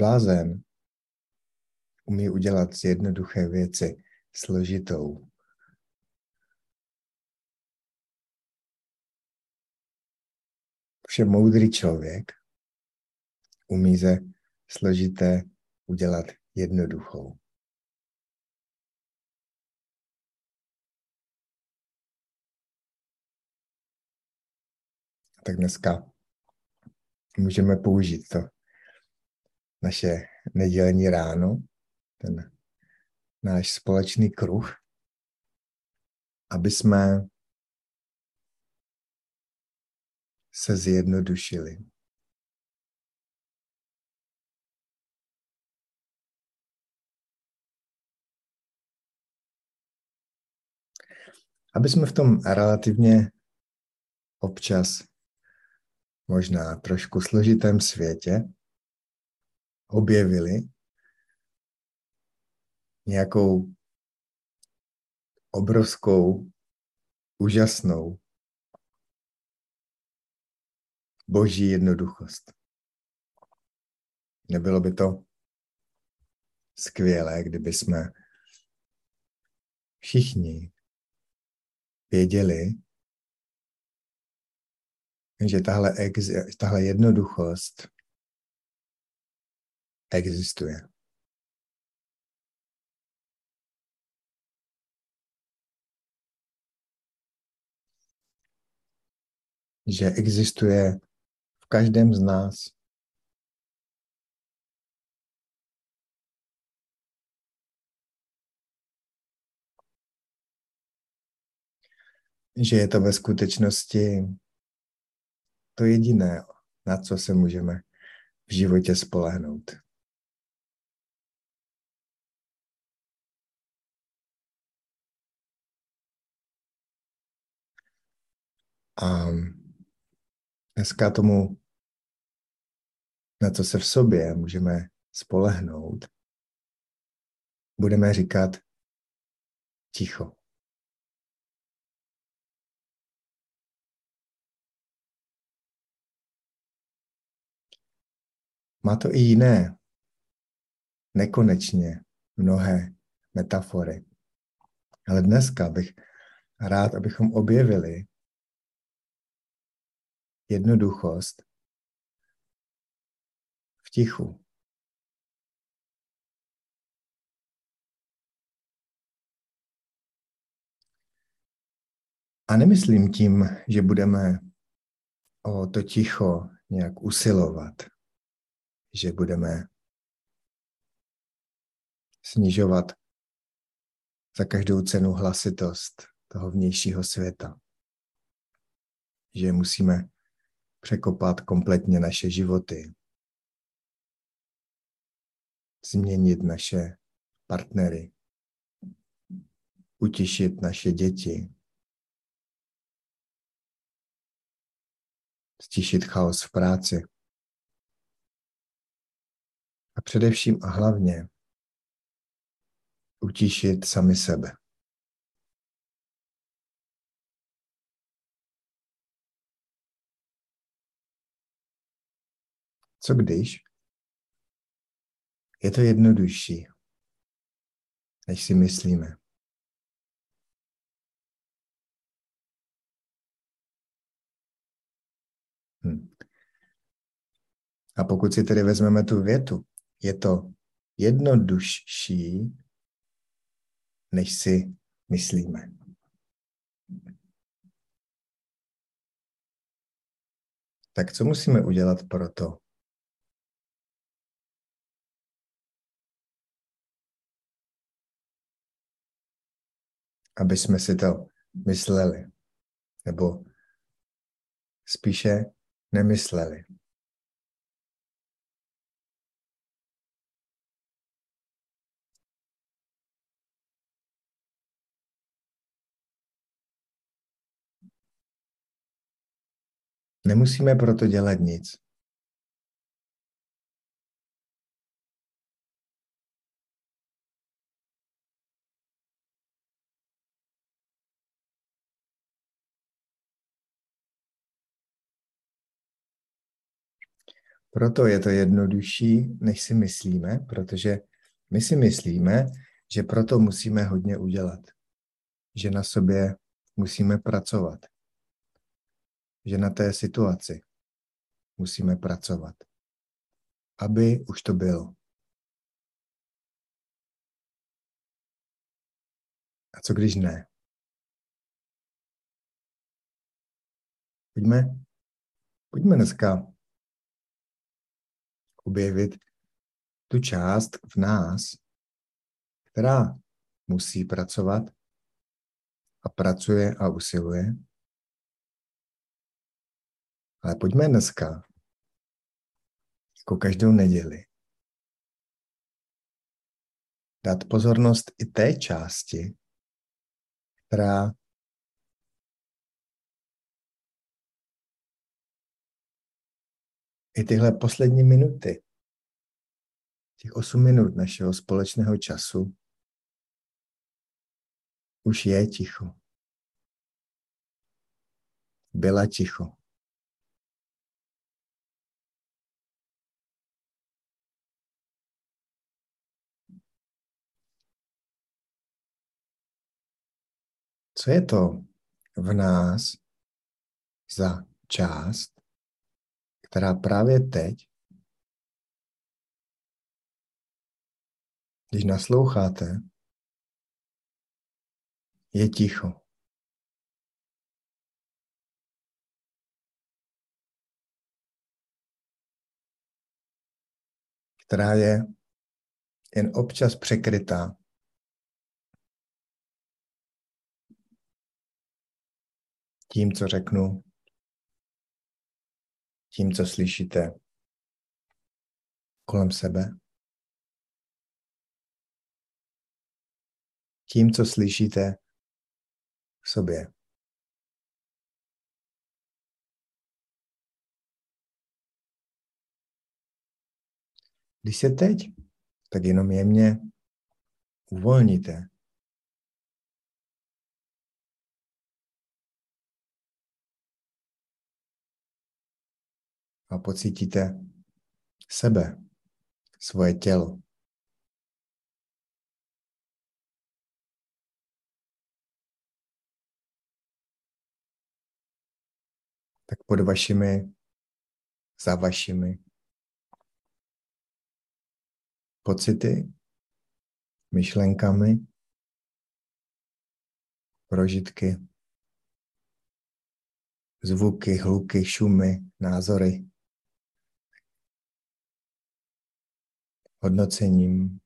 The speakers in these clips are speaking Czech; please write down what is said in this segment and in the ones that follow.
Blázen umí udělat z jednoduché věci složitou. Vše moudrý člověk umí ze složité udělat jednoduchou. Tak dneska můžeme použít to naše nedělení ráno, ten náš společný kruh, aby jsme se zjednodušili. Aby jsme v tom relativně občas možná trošku složitém světě objevili nějakou obrovskou, úžasnou boží jednoduchost. Nebylo by to skvělé, kdyby jsme všichni věděli, že tahle, ex, tahle jednoduchost existuje. Že existuje v každém z nás. Že je to ve skutečnosti to jediné, na co se můžeme v životě spolehnout. A dneska tomu, na co se v sobě můžeme spolehnout, budeme říkat ticho. Má to i jiné, nekonečně mnohé metafory. Ale dneska bych rád, abychom objevili jednoduchost v tichu. A nemyslím tím, že budeme o to ticho nějak usilovat, že budeme snižovat za každou cenu hlasitost toho vnějšího světa. Že musíme překopat kompletně naše životy, změnit naše partnery, utišit naše děti, stišit chaos v práci. A především a hlavně utišit sami sebe. Co když? Je to jednodušší, než si myslíme. Hm. A pokud si tedy vezmeme tu větu, je to jednodušší, než si myslíme. Tak co musíme udělat pro to, aby jsme si to mysleli. Nebo spíše nemysleli. Nemusíme proto dělat nic. Proto je to jednodušší, než si myslíme, protože my si myslíme, že proto musíme hodně udělat. Že na sobě musíme pracovat. Že na té situaci musíme pracovat. Aby už to bylo. A co když ne? Pojďme, pojďme dneska objevit tu část v nás, která musí pracovat a pracuje a usiluje. Ale pojďme dneska, jako každou neděli, dát pozornost i té části, která i tyhle poslední minuty, těch 8 minut našeho společného času, už je ticho. Byla ticho. Co je to v nás za část, která právě teď, když nasloucháte, je ticho. která je jen občas překrytá tím, co řeknu, tím, co slyšíte kolem sebe, tím, co slyšíte v sobě. Když se teď, tak jenom jemně uvolníte a pocítíte sebe, svoje tělo. Tak pod vašimi, za vašimi pocity, myšlenkami, prožitky, zvuky, hluky, šumy, názory. Hodnocením,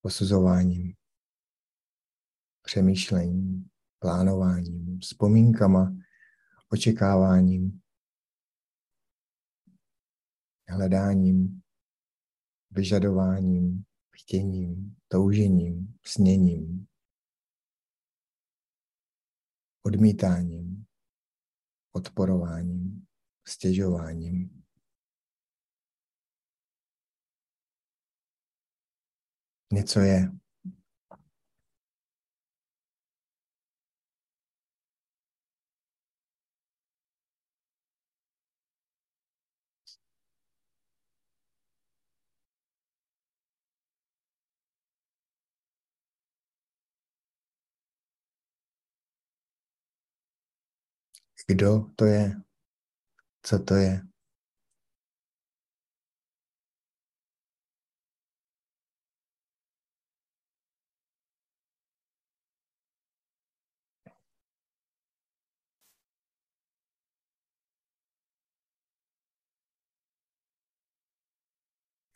posuzováním, přemýšlením, plánováním, vzpomínkama, očekáváním, hledáním, vyžadováním, chtěním, toužením, sněním, odmítáním, odporováním, stěžováním, něco je. Kdo to je? Co to je?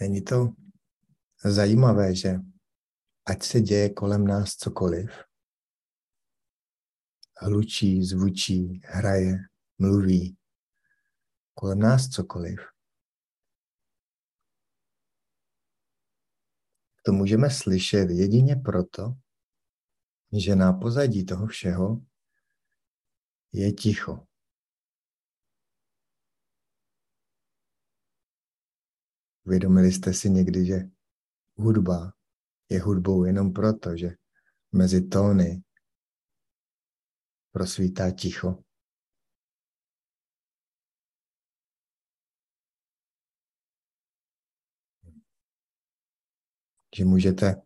Není to zajímavé, že ať se děje kolem nás cokoliv, hlučí, zvučí, hraje, mluví, kolem nás cokoliv, to můžeme slyšet jedině proto, že na pozadí toho všeho je ticho. Uvědomili jste si někdy, že hudba je hudbou jenom proto, že mezi tóny prosvítá ticho. Že můžete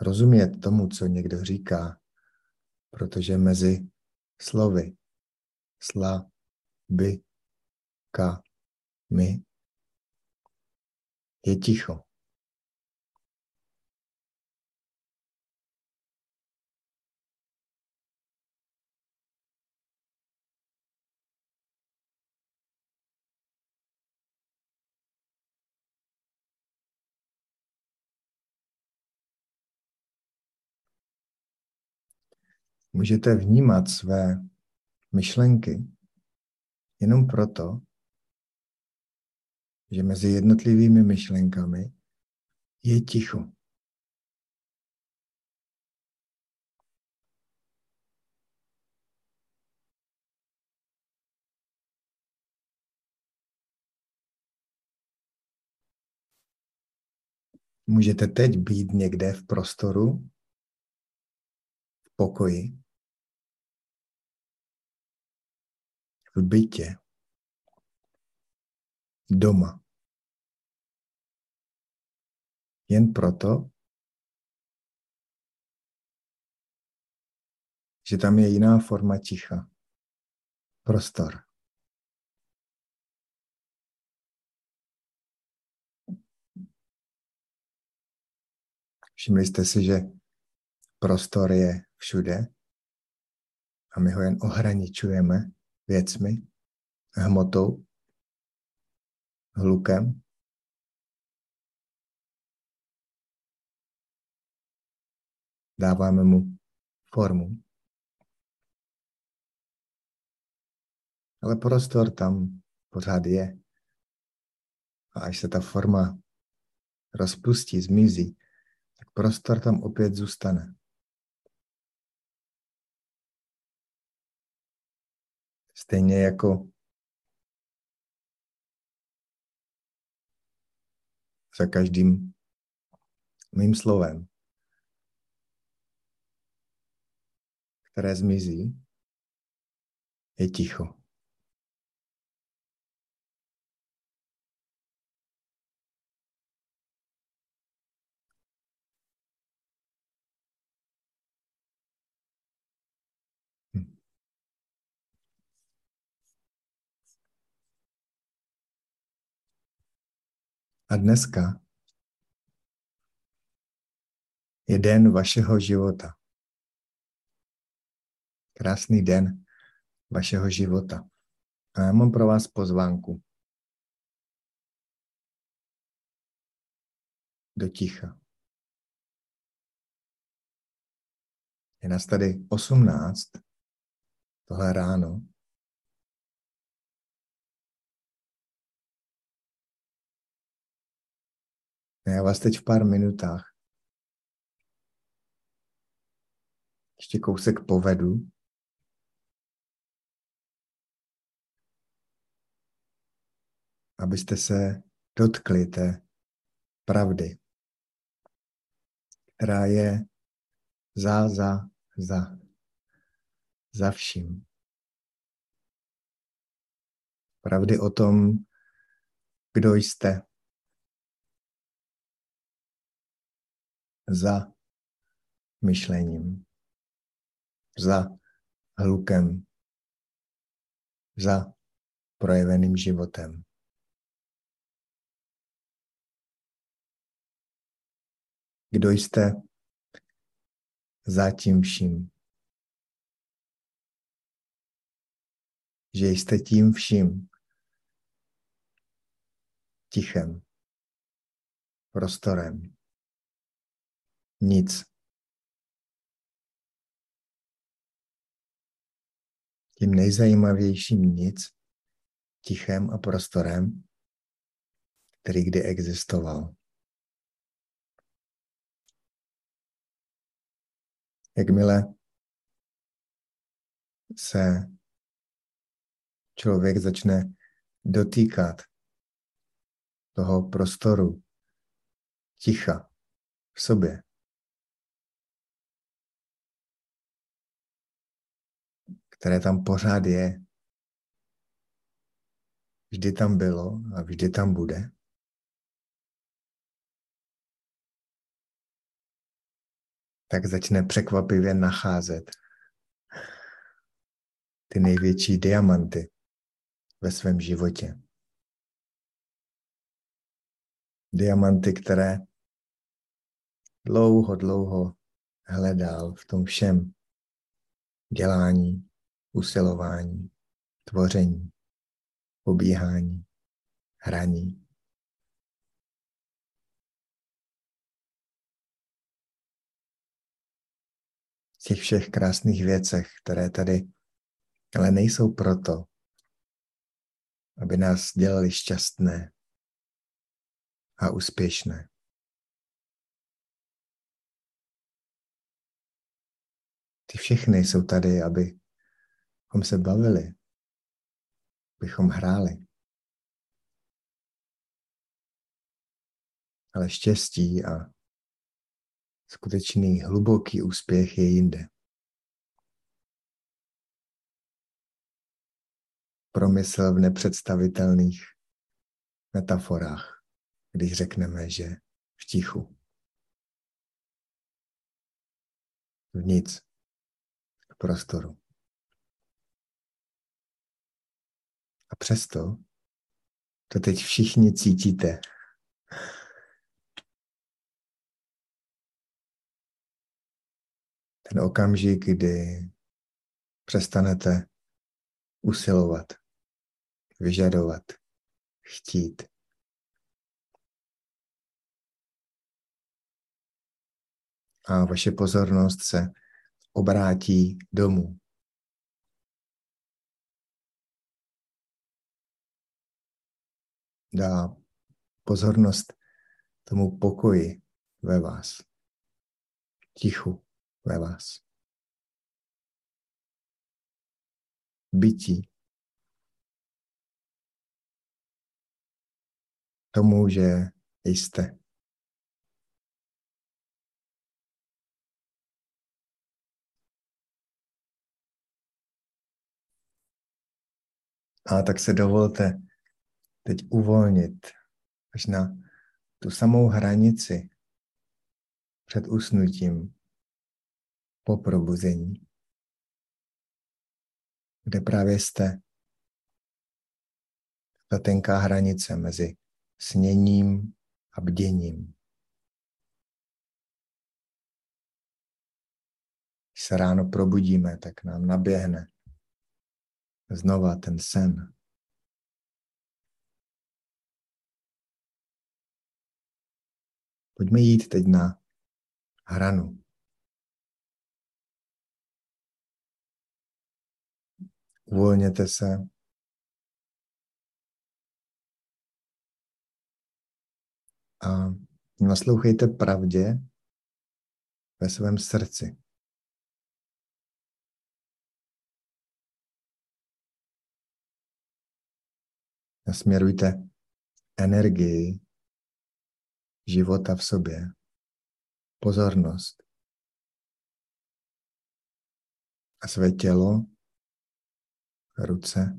rozumět tomu, co někdo říká, protože mezi slovy sla, by, ka, my je ticho. Můžete vnímat své myšlenky jenom proto, že mezi jednotlivými myšlenkami je ticho. Můžete teď být někde v prostoru, v pokoji, v bytě, doma. Jen proto, že tam je jiná forma ticha. Prostor. Všimli jste si, že prostor je všude a my ho jen ohraničujeme věcmi, hmotou, hlukem. Dáváme mu formu. Ale prostor tam pořád je. A až se ta forma rozpustí, zmizí, tak prostor tam opět zůstane. Stejně jako za každým mým slovem, které zmizí, je ticho. A dneska je den vašeho života. Krásný den vašeho života. A já mám pro vás pozvánku. Do ticha. Je nás tady 18 tohle ráno. Já vás teď v pár minutách ještě kousek povedu. Abyste se dotkli té pravdy, která je za, za, za, za vším. Pravdy o tom, kdo jste, za myšlením, za hlukem, za projeveným životem. Kdo jste za tím vším? Že jste tím vším tichem, prostorem, nic. Tím nejzajímavějším nic, tichem a prostorem, který kdy existoval. Jakmile se člověk začne dotýkat toho prostoru ticha v sobě, které tam pořád je. Vždy tam bylo a vždy tam bude. Tak začne překvapivě nacházet ty největší diamanty ve svém životě. Diamanty, které dlouho, dlouho hledal v tom všem dělání, usilování, tvoření, pobíhání, hraní. Těch všech krásných věcech, které tady ale nejsou proto, aby nás dělali šťastné a úspěšné. Ty všechny jsou tady, abychom se bavili, abychom hráli. Ale štěstí a skutečný hluboký úspěch je jinde. Promysl v nepředstavitelných metaforách, když řekneme, že v tichu. V nic prostoru. A přesto to teď všichni cítíte. Ten okamžik, kdy přestanete usilovat, vyžadovat, chtít. A vaše pozornost se obrátí domů. Dá pozornost tomu pokoji ve vás, tichu ve vás. Bytí. Tomu, že jste. A tak se dovolte teď uvolnit až na tu samou hranici před usnutím po probuzení, kde právě jste. Ta tenká hranice mezi sněním a bděním. Když se ráno probudíme, tak nám naběhne znova ten sen. Pojďme jít teď na hranu. Uvolněte se. A naslouchejte pravdě ve svém srdci. Nasměrujte energii života v sobě, pozornost a své tělo, ruce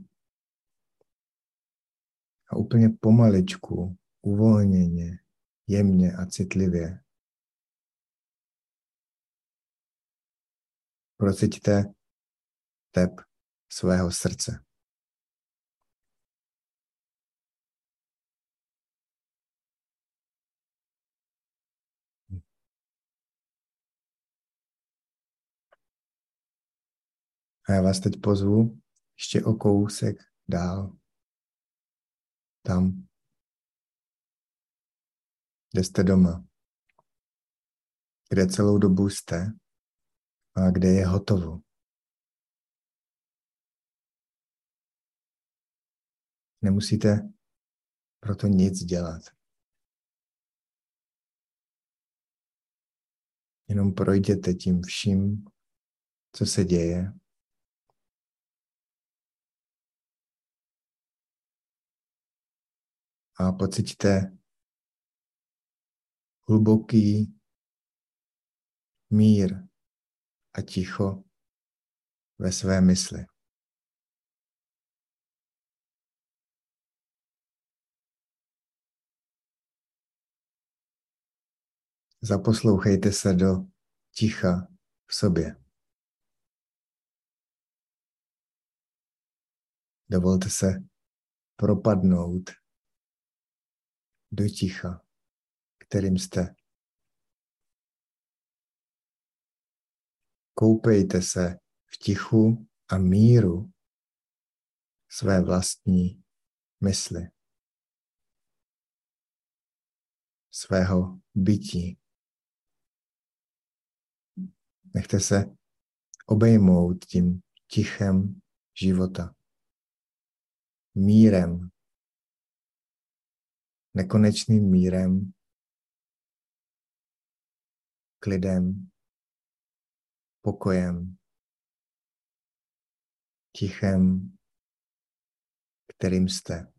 a úplně pomaličku, uvolněně, jemně a citlivě prociťte tep svého srdce. A já vás teď pozvu ještě o kousek dál. Tam, kde jste doma, kde celou dobu jste a kde je hotovo. Nemusíte proto nic dělat. Jenom projděte tím vším, co se děje a pociťte hluboký mír a ticho ve své mysli. Zaposlouchejte se do ticha v sobě. Dovolte se propadnout do ticha, kterým jste. Koupejte se v tichu a míru své vlastní mysli, svého bytí. Nechte se obejmout tím tichem života, mírem, nekonečným mírem, klidem, pokojem, tichem, kterým jste.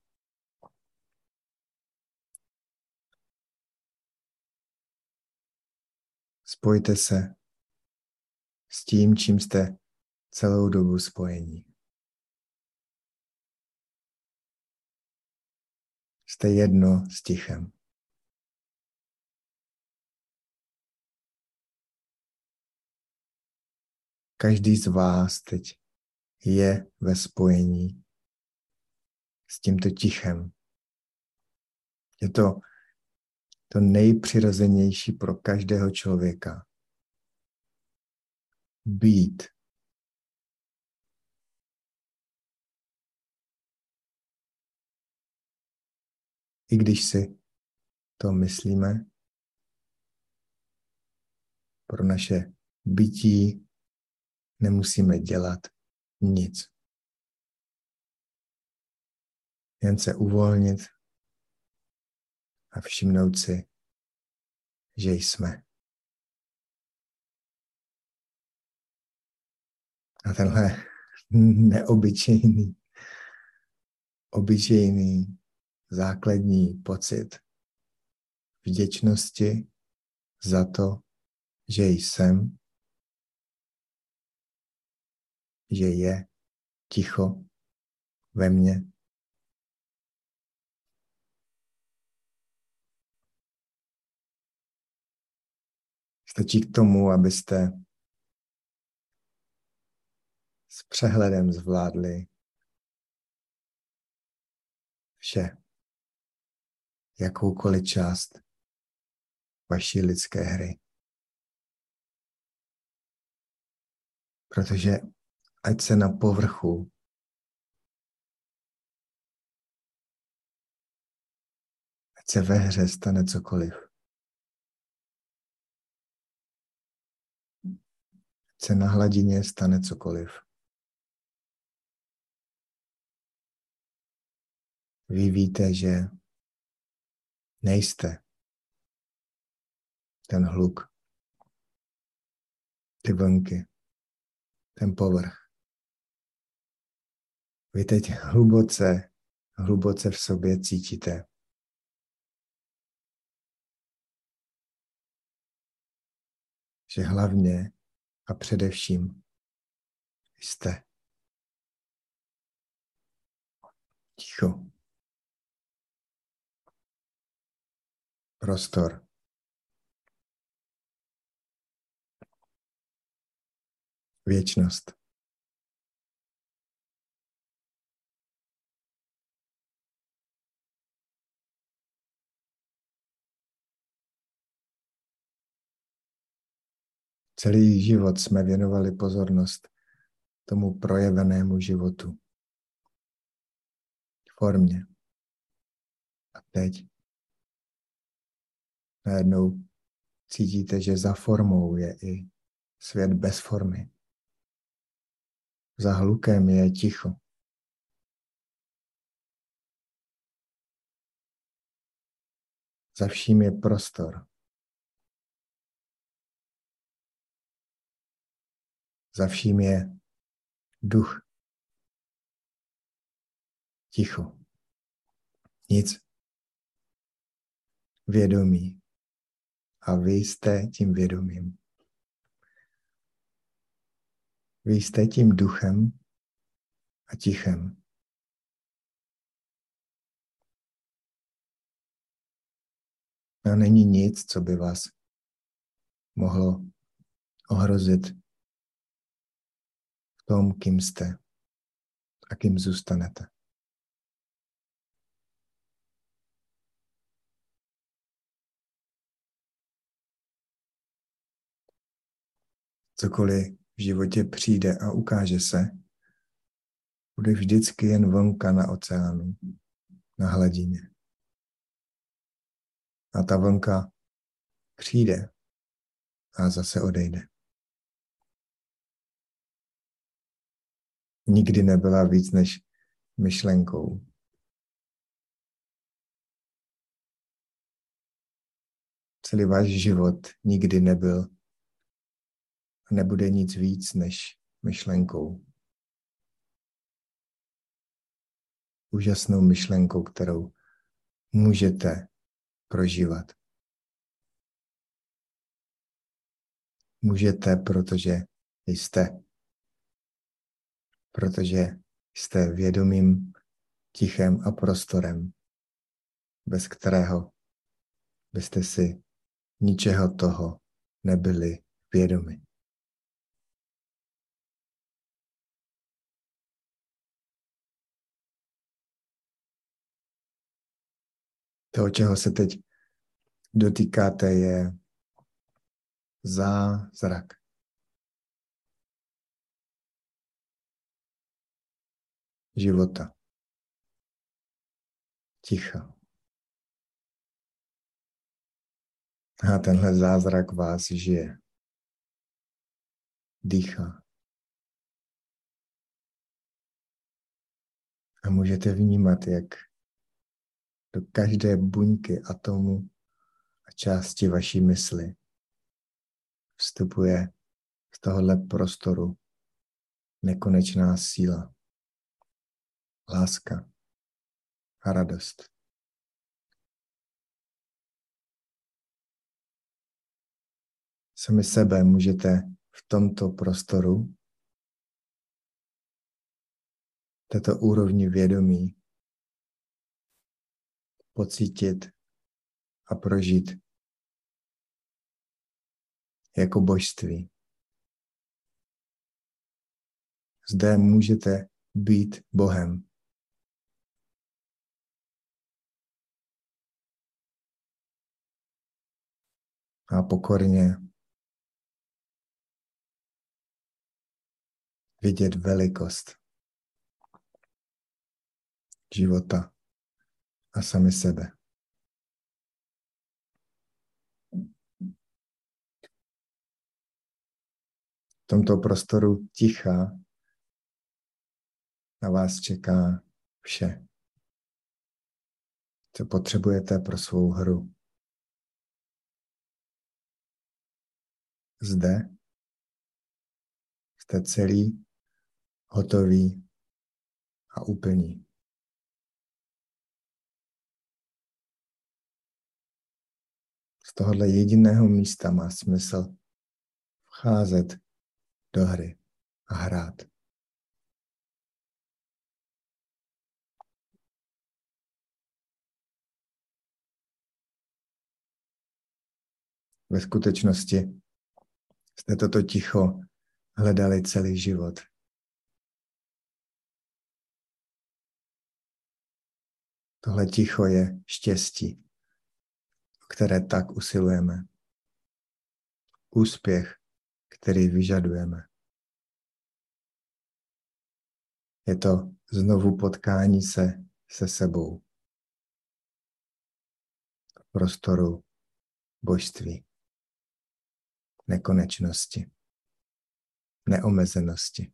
Spojte se s tím, čím jste celou dobu spojení. Jste jedno s tichem. Každý z vás teď je ve spojení s tímto tichem. Je to to nejpřirozenější pro každého člověka. Být. I když si to myslíme, pro naše bytí nemusíme dělat nic. Jen se uvolnit a všimnout si, že jsme. A tenhle neobyčejný, obyčejný základní pocit vděčnosti za to, že jsem, že je ticho ve mně, Stačí k tomu, abyste s přehledem zvládli vše, jakoukoliv část vaší lidské hry. Protože ať se na povrchu ať se ve hře stane cokoliv. se na hladině stane cokoliv. Vy víte, že nejste ten hluk, ty vlnky, ten povrch. Vy teď hluboce, hluboce v sobě cítíte, že hlavně a především jste. Ticho. Prostor. Věčnost. Celý život jsme věnovali pozornost tomu projevenému životu. Formě. A teď najednou cítíte, že za formou je i svět bez formy. Za hlukem je ticho. Za vším je prostor. Za vším je duch. Ticho. Nic. Vědomí. A vy jste tím vědomím. Vy jste tím duchem a tichem. A není nic, co by vás mohlo ohrozit v tom, kým jste a kým zůstanete. Cokoliv v životě přijde a ukáže se, bude vždycky jen vlnka na oceánu, na hladině. A ta vlnka přijde a zase odejde. Nikdy nebyla víc než myšlenkou. Celý váš život nikdy nebyl nebude nic víc než myšlenkou. Úžasnou myšlenkou, kterou můžete prožívat. Můžete, protože jste. Protože jste vědomým, tichem a prostorem, bez kterého byste si ničeho toho nebyli vědomi. To, čeho se teď dotýkáte, je zázrak. Života. Ticha. A tenhle zázrak vás žije. Dýchá. A můžete vnímat, jak do každé buňky atomu a části vaší mysli vstupuje z tohohle prostoru nekonečná síla, láska a radost. Sami sebe můžete v tomto prostoru, této úrovni vědomí, pocítit a prožít jako božství. Zde můžete být Bohem. A pokorně vidět velikost života a sami sebe. v tomto prostoru ticha na vás čeká vše, co potřebujete pro svou hru. Zde jste celý, hotový a úplný. Tohohle jediného místa má smysl vcházet do hry a hrát. Ve skutečnosti jste toto ticho hledali celý život. Tohle ticho je štěstí, které tak usilujeme. Úspěch který vyžadujeme. Je to znovu potkání se se sebou v prostoru božství, nekonečnosti, neomezenosti,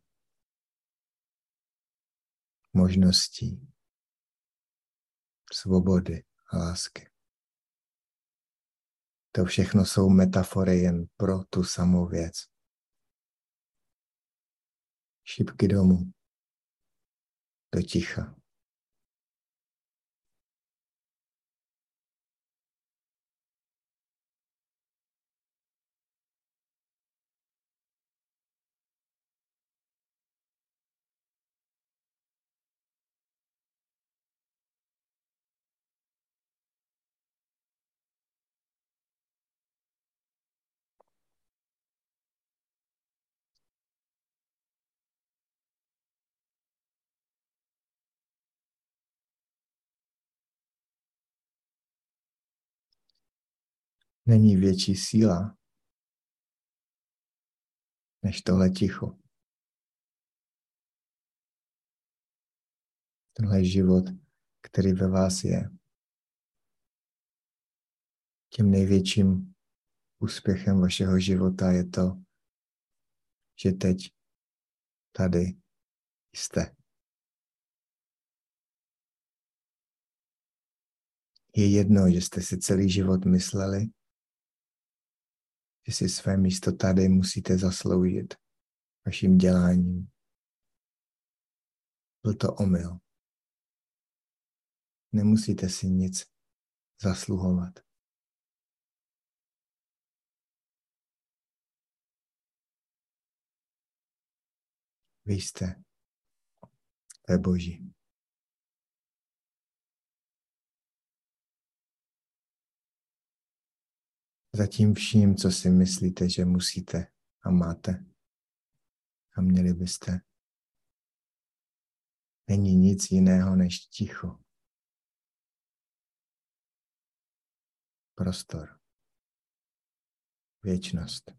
možností, svobody a lásky. To všechno jsou metafory jen pro tu samou věc šipky domů, do ticha. Není větší síla než tohle ticho. Tenhle život, který ve vás je. Tím největším úspěchem vašeho života je to, že teď tady jste. Je jedno, že jste si celý život mysleli, že si své místo tady musíte zasloužit vaším děláním. Byl to omyl. Nemusíte si nic zasluhovat. Vy jste. Je boží. Za tím vším, co si myslíte, že musíte a máte a měli byste. Není nic jiného než ticho. Prostor. Věčnost.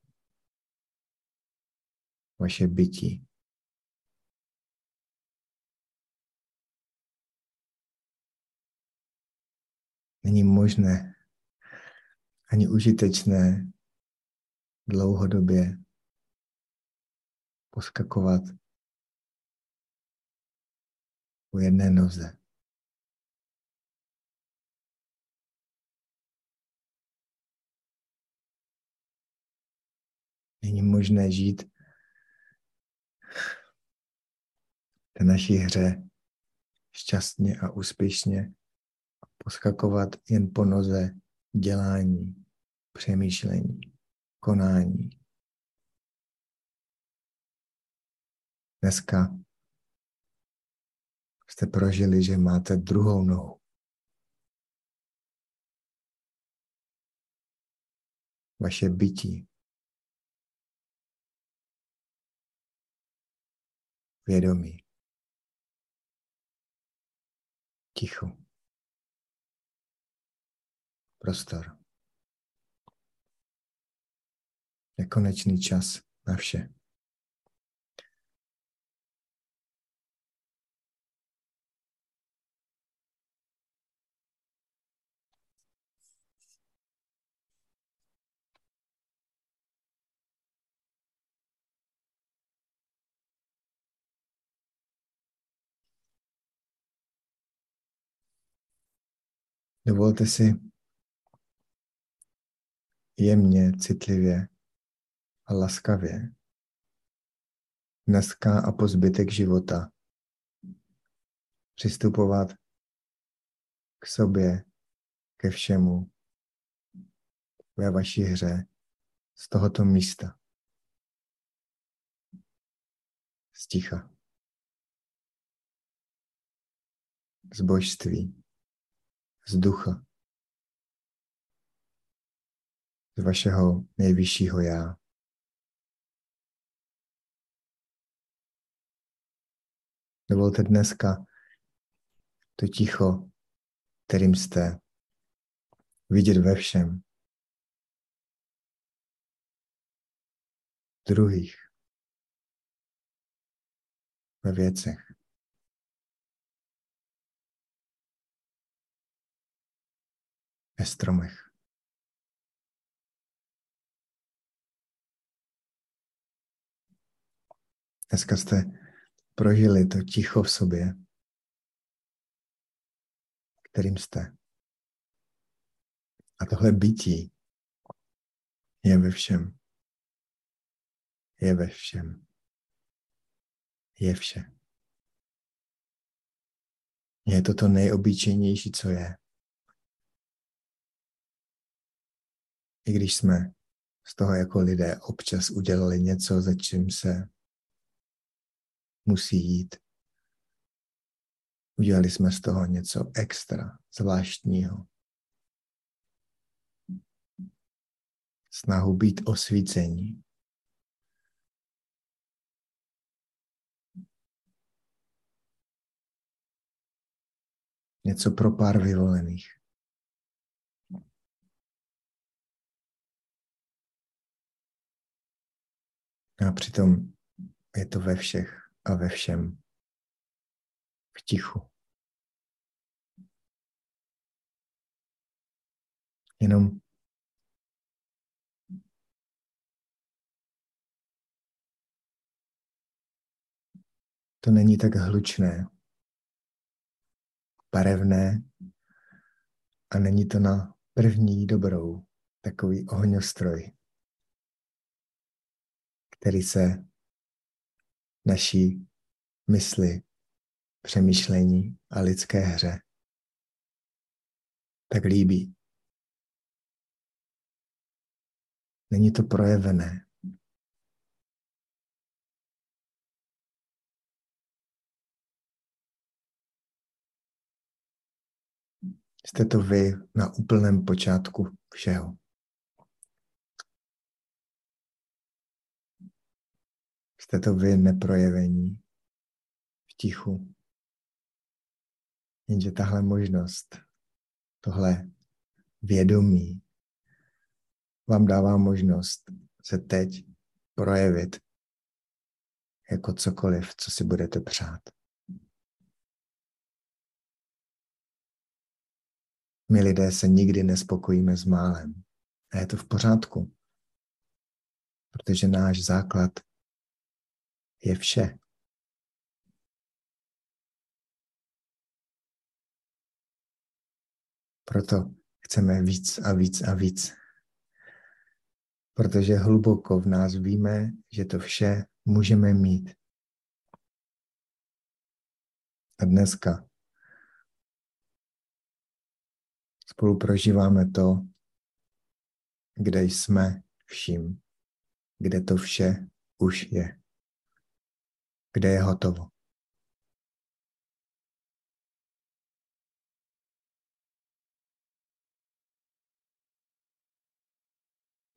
Vaše bytí. Není možné ani užitečné dlouhodobě poskakovat u jedné noze. Není možné žít v naší hře šťastně a úspěšně poskakovat jen po noze dělání přemýšlení, konání. Dneska jste prožili, že máte druhou nohu. Vaše bytí. Vědomí. Ticho. Prostor. Nekonečný čas na vše. Dovolte si jemně, citlivě a laskavě. Dneska a po zbytek života přistupovat k sobě, ke všemu ve vaší hře z tohoto místa. Z ticha. Z božství. Z ducha. Z vašeho nejvyššího já. Dovolte dneska to ticho, kterým jste, vidět ve všem. Druhých. Ve věcech. Ve stromech. Dneska jste prožili to ticho v sobě, kterým jste. A tohle bytí je ve všem. Je ve všem. Je vše. Je to to nejobyčejnější, co je. I když jsme z toho jako lidé občas udělali něco, za čím se musí jít. Udělali jsme z toho něco extra, zvláštního. Snahu být osvícení. Něco pro pár vyvolených. A přitom je to ve všech a ve všem. V tichu. Jenom to není tak hlučné, barevné a není to na první dobrou takový ohňostroj, který se naší mysli, přemýšlení a lidské hře tak líbí. Není to projevené. Jste to vy na úplném počátku všeho. Jste to vy neprojevení v tichu. Jenže tahle možnost, tohle vědomí vám dává možnost se teď projevit jako cokoliv, co si budete přát. My lidé se nikdy nespokojíme s málem. A je to v pořádku. Protože náš základ je vše. Proto chceme víc a víc a víc. Protože hluboko v nás víme, že to vše můžeme mít. A dneska spolu prožíváme to, kde jsme vším, kde to vše už je, kde je hotovo.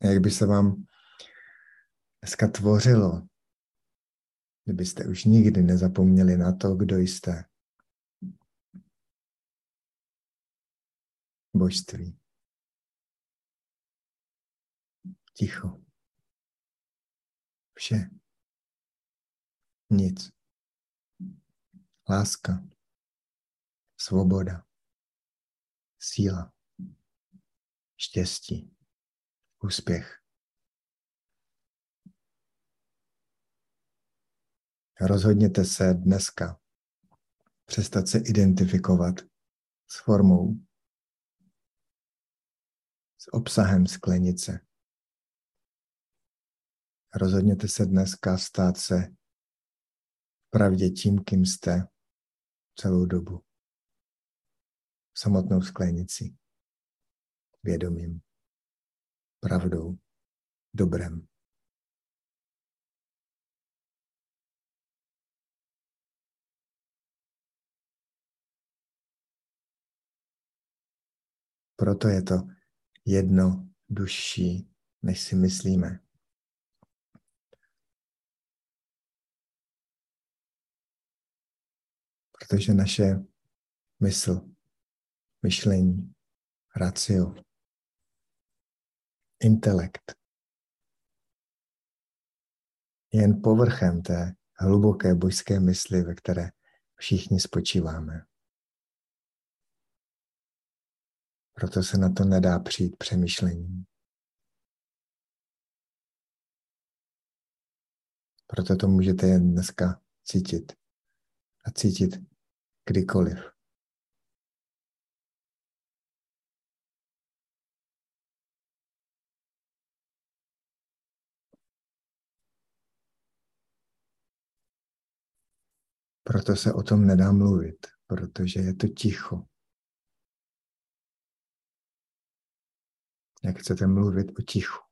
Jak by se vám dneska tvořilo, kdybyste už nikdy nezapomněli na to, kdo jste. Božství. Ticho. Vše. Nic. Láska. Svoboda. Síla. Štěstí úspěch. Rozhodněte se dneska přestat se identifikovat s formou, s obsahem sklenice. Rozhodněte se dneska stát se pravdě tím, kým jste celou dobu. Samotnou sklenici. Vědomím pravdou, dobrem. Proto je to jedno dužší, než si myslíme. Protože naše mysl, myšlení, racio intelekt je jen povrchem té hluboké božské mysli, ve které všichni spočíváme. Proto se na to nedá přijít přemýšlením. Proto to můžete jen dneska cítit. A cítit kdykoliv. Proto se o tom nedá mluvit, protože je to ticho. Jak chcete mluvit o tichu?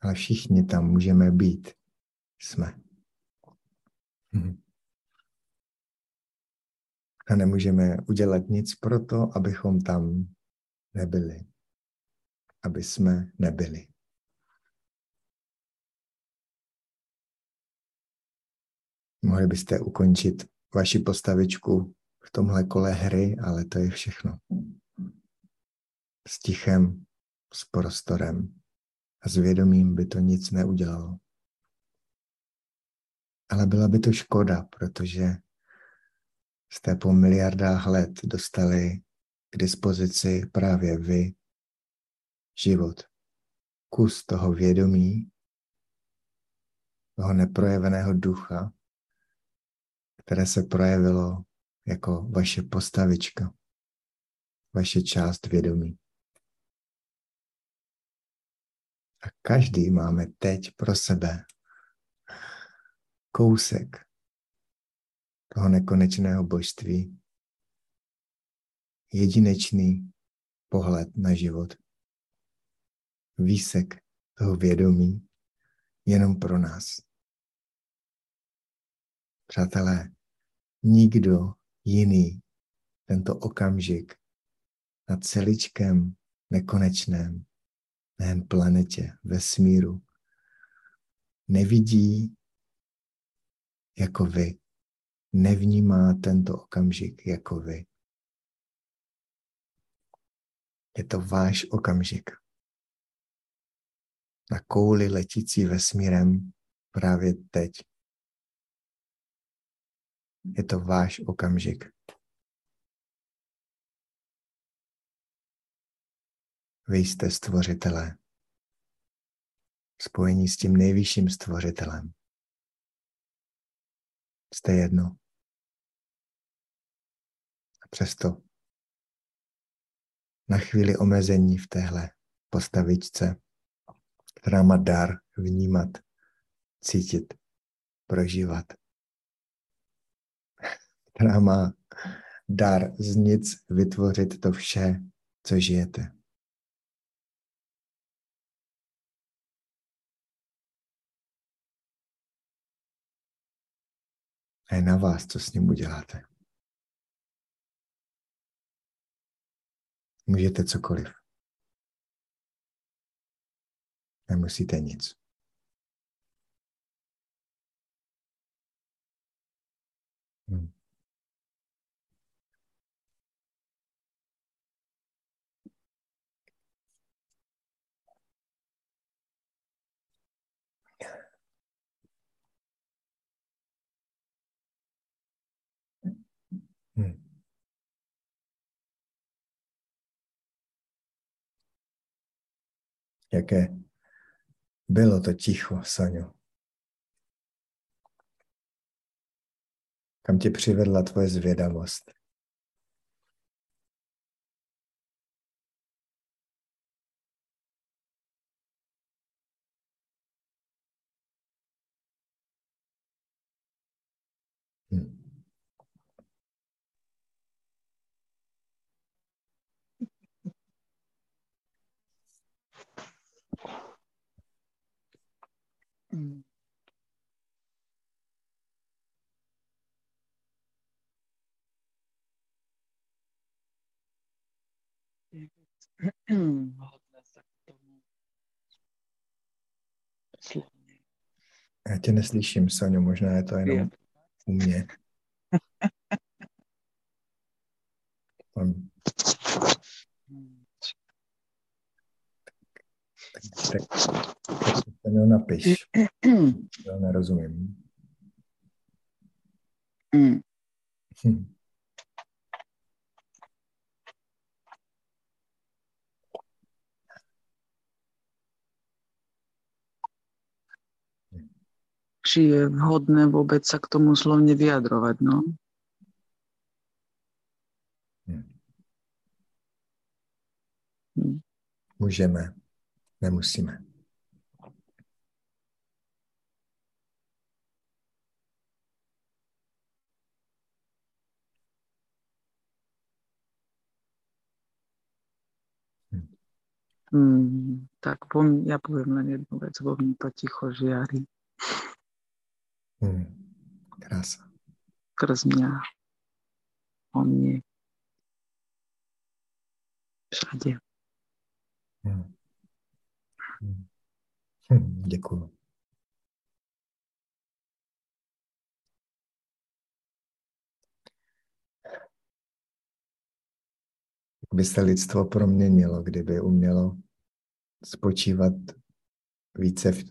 Ale všichni tam můžeme být. Jsme. Mhm a nemůžeme udělat nic pro to, abychom tam nebyli. Aby jsme nebyli. Mohli byste ukončit vaši postavičku v tomhle kole hry, ale to je všechno. S tichem, s prostorem a s vědomím by to nic neudělalo. Ale byla by to škoda, protože jste po miliardách let dostali k dispozici právě vy život. Kus toho vědomí, toho neprojeveného ducha, které se projevilo jako vaše postavička, vaše část vědomí. A každý máme teď pro sebe kousek toho nekonečného božství, jedinečný pohled na život, výsek toho vědomí jenom pro nás. Přátelé, nikdo jiný tento okamžik na celičkem nekonečném, nejen planetě, vesmíru, nevidí jako vy, nevnímá tento okamžik jako vy. Je to váš okamžik. Na kouli letící vesmírem právě teď. Je to váš okamžik. Vy jste stvořitelé. Spojení s tím nejvyšším stvořitelem. Jste jedno. A přesto na chvíli omezení v téhle postavičce, která má dar vnímat, cítit, prožívat, která má dar z nic vytvořit to vše, co žijete. A je na vás, co s ním uděláte. Můžete cokoliv. Nemusíte nic. Hmm. Jaké bylo to ticho, Saňo? Kam tě přivedla tvoje zvědavost? Hodné se k tomu slovně Já tě neslyším, Saňo, možná je to jenom u mě. Mm. tak, tak, tak to napiš, já nerozumím. Mm. Hm. Či je vhodné vôbec sa k tomu slovne vyjadrovať, no? Hm. Hm. Můžeme, nemusíme. Mm, tak mne, ja poviem len jednu vec, vo mne to ticho žiari Hmm. Krása. Skrz mě. O mě. Všadě. Hmm. hmm. Hmm. Děkuju. Jak by se lidstvo proměnilo, kdyby umělo spočívat více v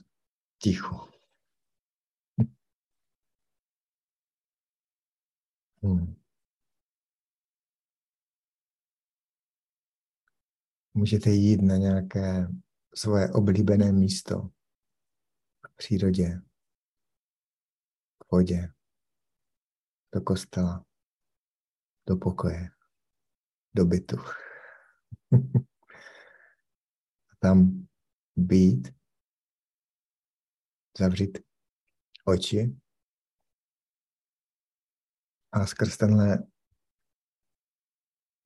tichu. Hmm. Můžete jít na nějaké svoje oblíbené místo v přírodě, v vodě, do kostela, do pokoje, do bytu. A tam být, zavřít oči a skrz tenhle,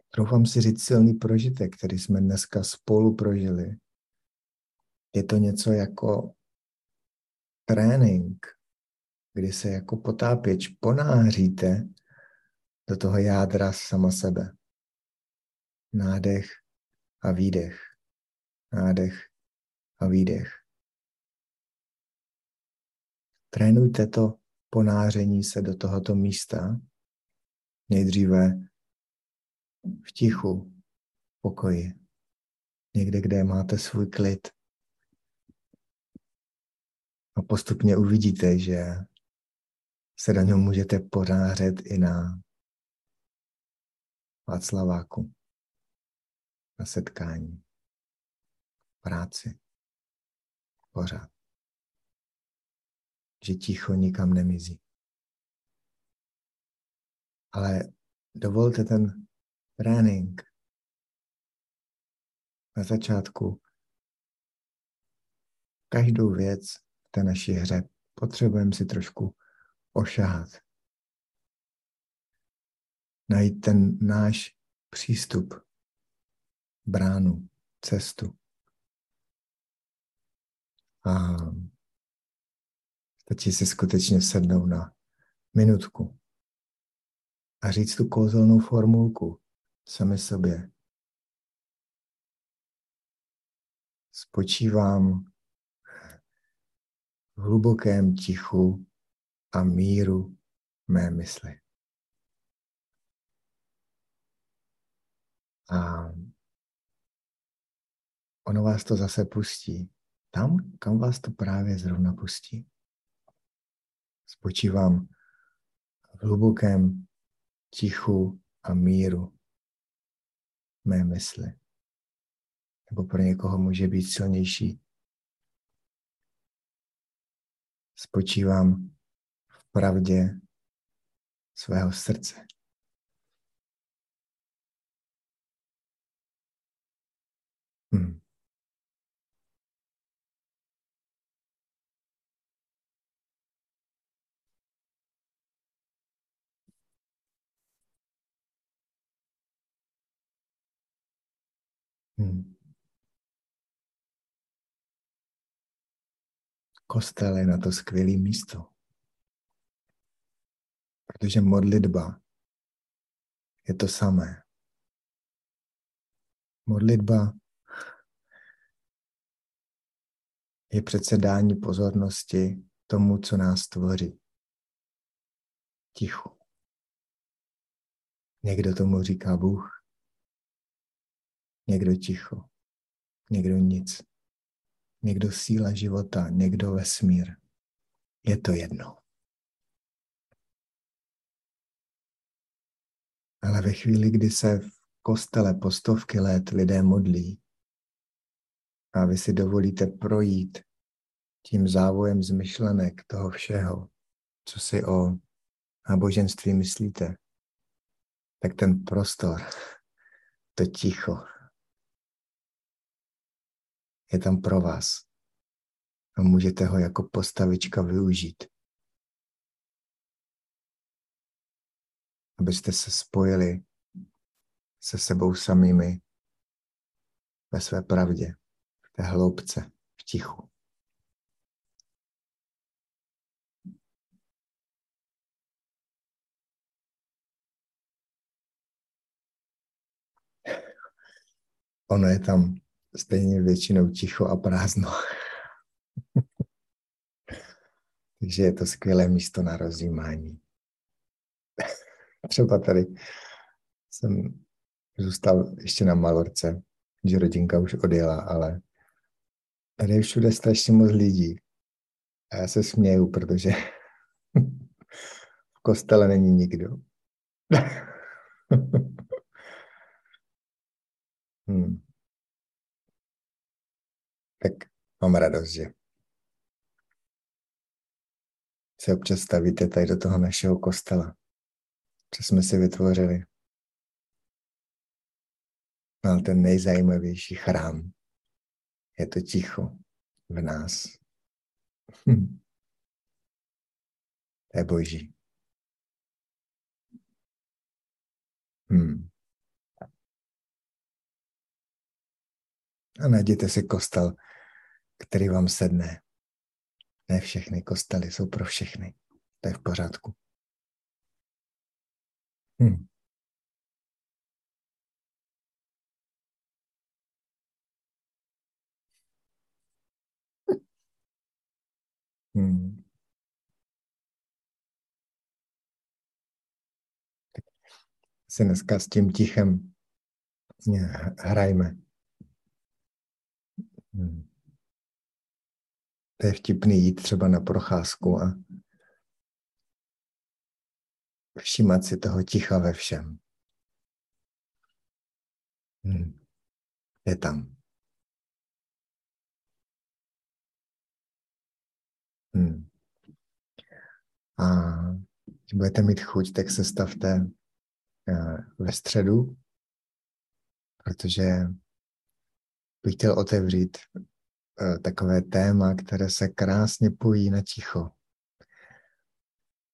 troufám si říct, silný prožitek, který jsme dneska spolu prožili, je to něco jako trénink, kdy se jako potápěč ponáříte do toho jádra sama sebe. Nádech a výdech. Nádech a výdech. Trénujte to ponáření se do tohoto místa. Nejdříve v tichu, pokoji. Někde, kde máte svůj klid. A postupně uvidíte, že se do něho můžete pořářet i na Václaváku, na setkání, práci, pořád. Že ticho nikam nemizí. Ale dovolte ten trénink na začátku. Každou věc v té naší hře potřebujeme si trošku ošahat. Najít ten náš přístup, bránu, cestu. A stačí si skutečně sednout na minutku a říct tu kouzelnou formulku sami sobě. Spočívám v hlubokém tichu a míru mé mysli. A ono vás to zase pustí. Tam, kam vás to právě zrovna pustí. Spočívám v hlubokém tichu a míru mé mysli. Nebo pro někoho může být silnější. Spočívám pravdě svého srdce. Hmm. Hmm. Kostel je na to skvělé místo. Protože modlitba je to samé. Modlitba je přece dání pozornosti tomu, co nás tvoří. Tichu. Někdo tomu říká Bůh, někdo ticho, někdo nic, někdo síla života, někdo vesmír. Je to jedno. Ale ve chvíli, kdy se v kostele po stovky let lidé modlí a vy si dovolíte projít tím závojem zmyšlenek toho všeho, co si o náboženství myslíte, tak ten prostor, to ticho, je tam pro vás. A můžete ho jako postavička využít. abyste se spojili se sebou samými ve své pravdě, v té hloubce, v tichu. Ono je tam stejně většinou ticho a prázdno. Takže je to skvělé místo na rozjímání. Třeba tady jsem zůstal ještě na Malorce, že rodinka už odjela, ale tady je všude strašně moc lidí. A já se směju, protože v kostele není nikdo. hmm. Tak mám radost, že se občas stavíte tady do toho našeho kostela, co jsme si vytvořili. No, ten nejzajímavější chrám je to ticho v nás. Hm. To je boží. Hmm. A najděte si kostel, který vám sedne. Ne všechny kostely jsou pro všechny. To je v pořádku. Hmm. Hmm. Tak se dneska s tím tichem hrajme. Hmm. To je vtipný jít třeba na procházku a všímat si toho ticha ve všem. Hmm. Je tam. Hmm. A když budete mít chuť, tak se stavte eh, ve středu, protože bych chtěl otevřít takové téma, které se krásně pojí na ticho.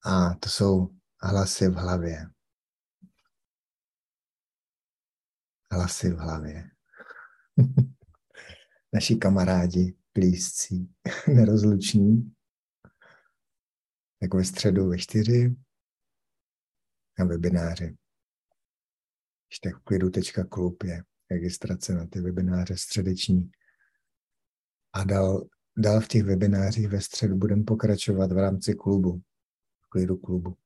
A to jsou hlasy v hlavě. Hlasy v hlavě. Naši kamarádi, blízcí, nerozluční, tak ve středu ve čtyři na webináři. tak klidu.klub je registrace na ty webináře středeční. A dál, dál v těch webinářích ve středu budeme pokračovat v rámci klubu, v klidu klubu.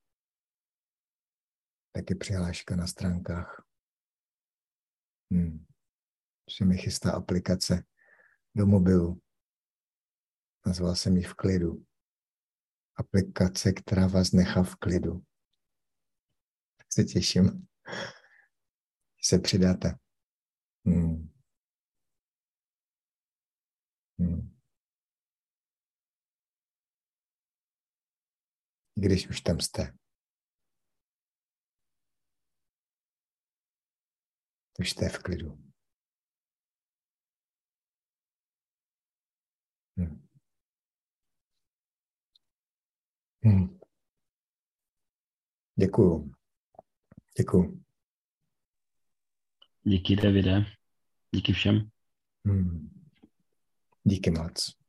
Taky přihláška na stránkách. Hmm. Se mi chystá aplikace do mobilu. Nazval jsem ji v klidu. Aplikace, která vás nechá v klidu. Tak se těším, se přidáte. Hmm. Hmm. Když už tam jste. Už jste v klidu. Hmm. Hmm. Děkuju. Děkuju. Díky, Davide. Díky všem. Hmm. Díky moc.